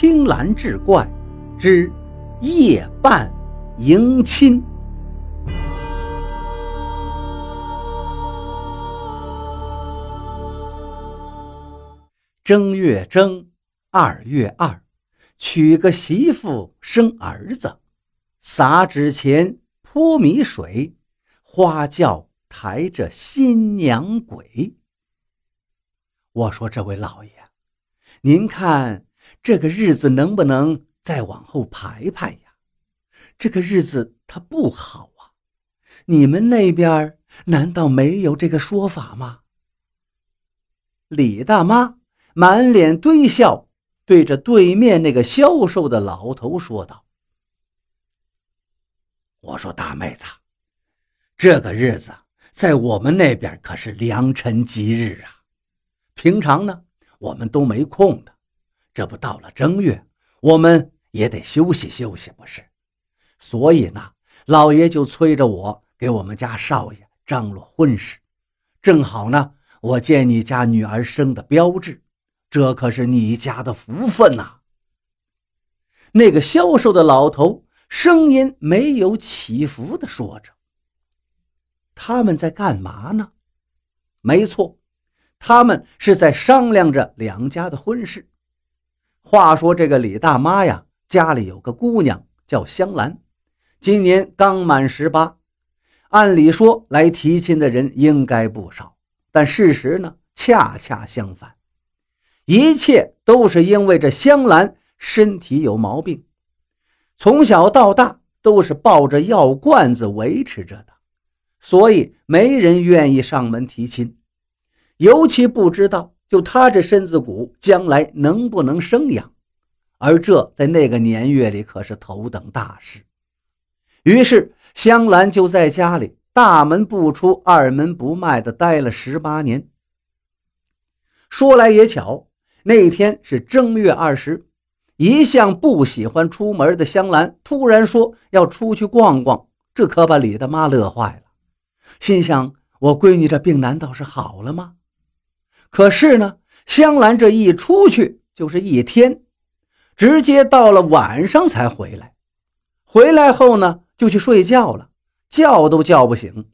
青蓝志怪之夜半迎亲。正月正，二月二，娶个媳妇生儿子，撒纸钱泼米水，花轿抬着新娘鬼。我说：“这位老爷，您看这个日子能不能再往后排排呀？这个日子它不好啊！你们那边难道没有这个说法吗？”李大妈。满脸堆笑，对着对面那个消瘦的老头说道：“我说大妹子，这个日子在我们那边可是良辰吉日啊！平常呢，我们都没空的，这不到了正月，我们也得休息休息，不是？所以呢，老爷就催着我给我们家少爷张罗婚事，正好呢，我见你家女儿生的标致。”这可是你家的福分呐！那个消瘦的老头声音没有起伏的说着：“他们在干嘛呢？”没错，他们是在商量着两家的婚事。话说这个李大妈呀，家里有个姑娘叫香兰，今年刚满十八。按理说来提亲的人应该不少，但事实呢，恰恰相反。一切都是因为这香兰身体有毛病，从小到大都是抱着药罐子维持着的，所以没人愿意上门提亲，尤其不知道就她这身子骨将来能不能生养，而这在那个年月里可是头等大事。于是香兰就在家里大门不出、二门不迈的待了十八年。说来也巧。那天是正月二十，一向不喜欢出门的香兰突然说要出去逛逛，这可把李大妈乐坏了，心想：我闺女这病难道是好了吗？可是呢，香兰这一出去就是一天，直接到了晚上才回来。回来后呢，就去睡觉了，叫都叫不醒。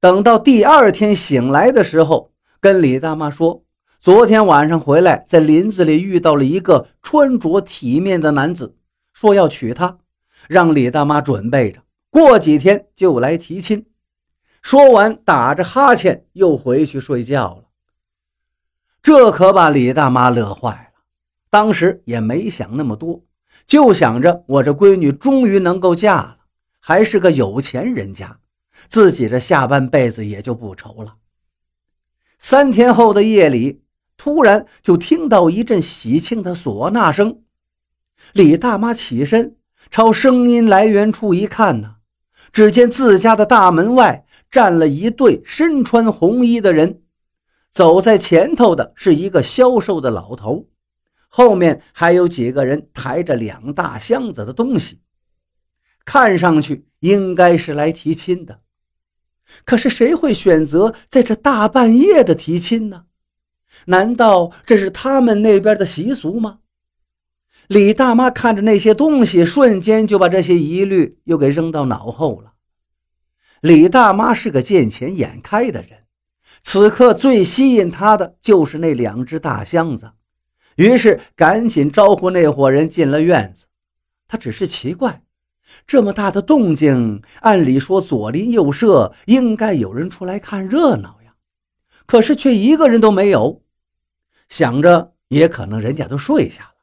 等到第二天醒来的时候，跟李大妈说。昨天晚上回来，在林子里遇到了一个穿着体面的男子，说要娶她，让李大妈准备着，过几天就来提亲。说完，打着哈欠又回去睡觉了。这可把李大妈乐坏了，当时也没想那么多，就想着我这闺女终于能够嫁了，还是个有钱人家，自己这下半辈子也就不愁了。三天后的夜里。突然就听到一阵喜庆的唢呐声，李大妈起身朝声音来源处一看呢，只见自家的大门外站了一对身穿红衣的人，走在前头的是一个消瘦的老头，后面还有几个人抬着两大箱子的东西，看上去应该是来提亲的。可是谁会选择在这大半夜的提亲呢？难道这是他们那边的习俗吗？李大妈看着那些东西，瞬间就把这些疑虑又给扔到脑后了。李大妈是个见钱眼开的人，此刻最吸引他的就是那两只大箱子，于是赶紧招呼那伙人进了院子。他只是奇怪，这么大的动静，按理说左邻右舍应该有人出来看热闹呀，可是却一个人都没有。想着也可能人家都睡下了，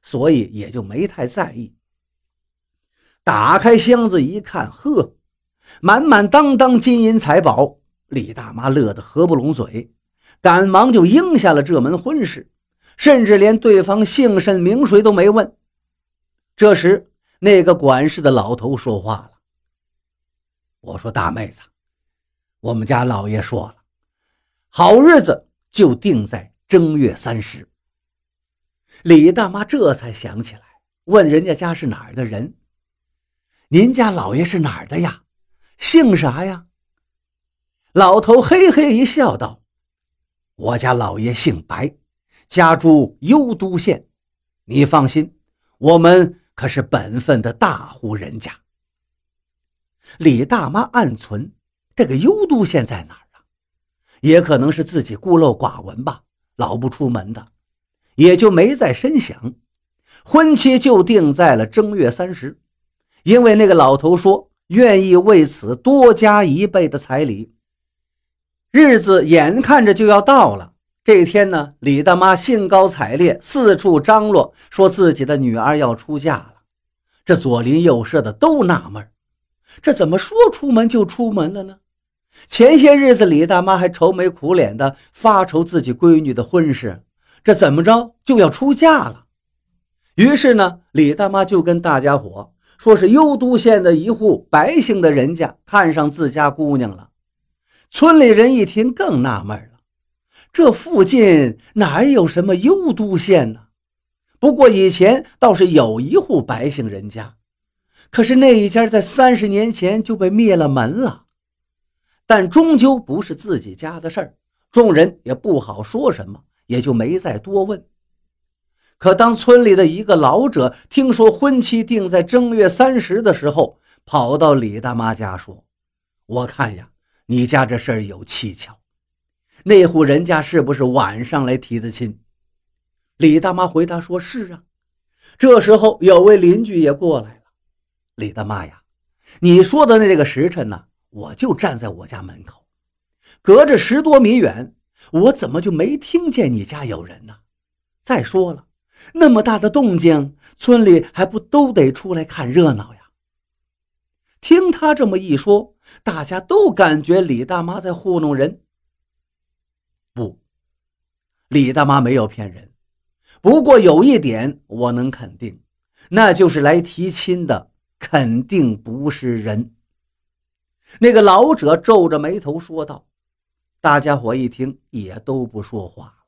所以也就没太在意。打开箱子一看，呵，满满当当金银财宝，李大妈乐得合不拢嘴，赶忙就应下了这门婚事，甚至连对方姓甚名谁都没问。这时，那个管事的老头说话了：“我说大妹子，我们家老爷说了，好日子就定在。”正月三十，李大妈这才想起来，问人家家是哪儿的人。您家老爷是哪儿的呀？姓啥呀？老头嘿嘿一笑，道：“我家老爷姓白，家住幽都县。你放心，我们可是本分的大户人家。李大妈暗存，这个幽都县在哪儿啊？也可能是自己孤陋寡闻吧，老不出门的，也就没再深想。婚期就定在了正月三十，因为那个老头说愿意为此多加一倍的彩礼。日子眼看着就要到了，这天呢，李大妈兴高采烈，四处张罗，说自己的女儿要出嫁了。这左邻右舍的都纳闷这怎么说出门就出门了呢？前些日子李大妈还愁眉苦脸的发愁自己闺女的婚事，这怎么着就要出嫁了？于是呢，李大妈就跟大家伙说是幽都县的一户白姓的人家看上自家姑娘了。村里人一听更纳闷了，这附近哪有什么幽都县呢？不过以前倒是有一户白姓人家，可是那一家在三十年前就被灭了门了。但终究不是自己家的事儿，众人也不好说什么，也就没再多问。可当村里的一个老者听说婚期定在正月三十的时候，跑到李大妈家说：“我看呀。”你家这事儿有蹊跷，那户人家是不是晚上来提的亲？李大妈回答说：“是啊。”这时候有位邻居也过来了。李大妈呀，你说的那个时辰呢？我就站在我家门口，隔着十多米远，我怎么就没听见你家有人呢？再说了，那么大的动静，村里还不都得出来看热闹呀？听他这么一说。大家都感觉李大妈在糊弄人。不，李大妈没有骗人。不过有一点我能肯定，那就是来提亲的肯定不是人。那个老者皱着眉头说道：“大家伙一听也都不说话了，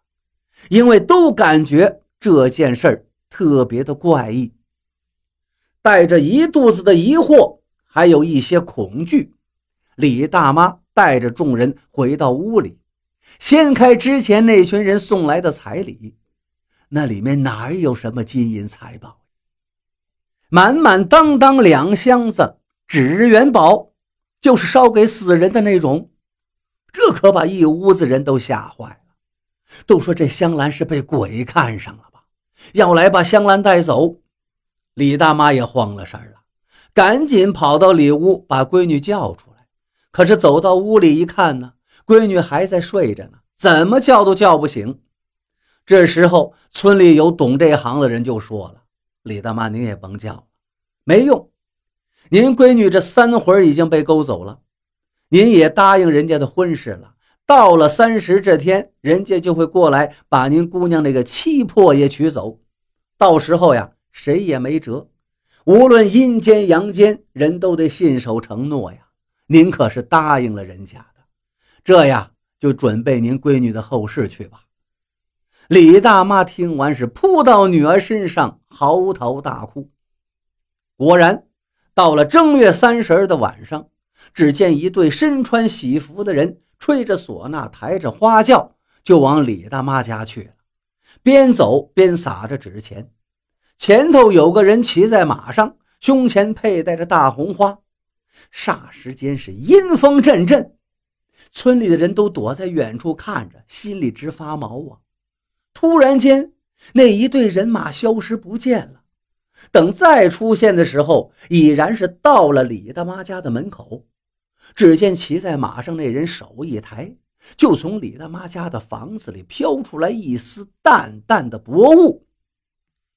因为都感觉这件事儿特别的怪异，带着一肚子的疑惑，还有一些恐惧。”李大妈带着众人回到屋里，掀开之前那群人送来的彩礼，那里面哪有什么金银财宝？满满当当两箱子纸元宝，就是烧给死人的那种。这可把一屋子人都吓坏了，都说这香兰是被鬼看上了吧，要来把香兰带走。李大妈也慌了神了，赶紧跑到里屋把闺女叫出来。可是走到屋里一看呢，闺女还在睡着呢，怎么叫都叫不醒。这时候，村里有懂这行的人就说了：“李大妈，您也甭叫了，没用。您闺女这三魂已经被勾走了，您也答应人家的婚事了。到了三十这天，人家就会过来把您姑娘那个七魄也取走。到时候呀，谁也没辙。无论阴间阳间，人都得信守承诺呀。”您可是答应了人家的，这呀就准备您闺女的后事去吧。李大妈听完是扑到女儿身上嚎啕大哭。果然，到了正月三十的晚上，只见一对身穿喜服的人吹着唢呐，抬着花轿，就往李大妈家去了。边走边撒着纸钱，前头有个人骑在马上，胸前佩戴着大红花。霎时间是阴风阵阵，村里的人都躲在远处看着，心里直发毛啊！突然间，那一队人马消失不见了。等再出现的时候，已然是到了李大妈家的门口。只见骑在马上那人手一抬，就从李大妈家的房子里飘出来一丝淡淡的薄雾，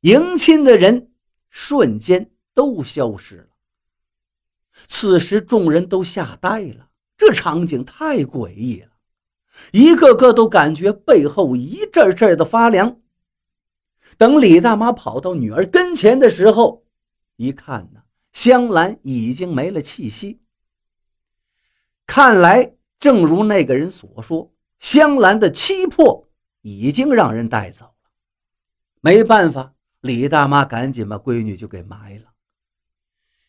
迎亲的人瞬间都消失了。此时，众人都吓呆了，这场景太诡异了，一个个都感觉背后一阵阵的发凉。等李大妈跑到女儿跟前的时候，一看呢，香兰已经没了气息。看来，正如那个人所说，香兰的七魄已经让人带走了。没办法，李大妈赶紧把闺女就给埋了。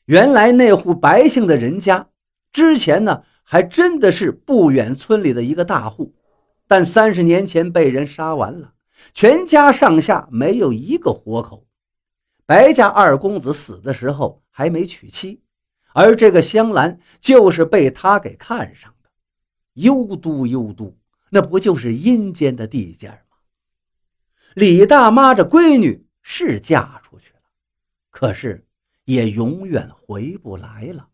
原来那户白姓的人家，之前呢还真的是不远村里的一个大户，但三十年前被人杀完了，全家上下没有一个活口。白家二公子死的时候还没娶妻，而这个香兰就是被他给看上的。幽都，幽都，那不就是阴间的地界吗？李大妈这闺女是嫁出去了，可是也永远回不来了。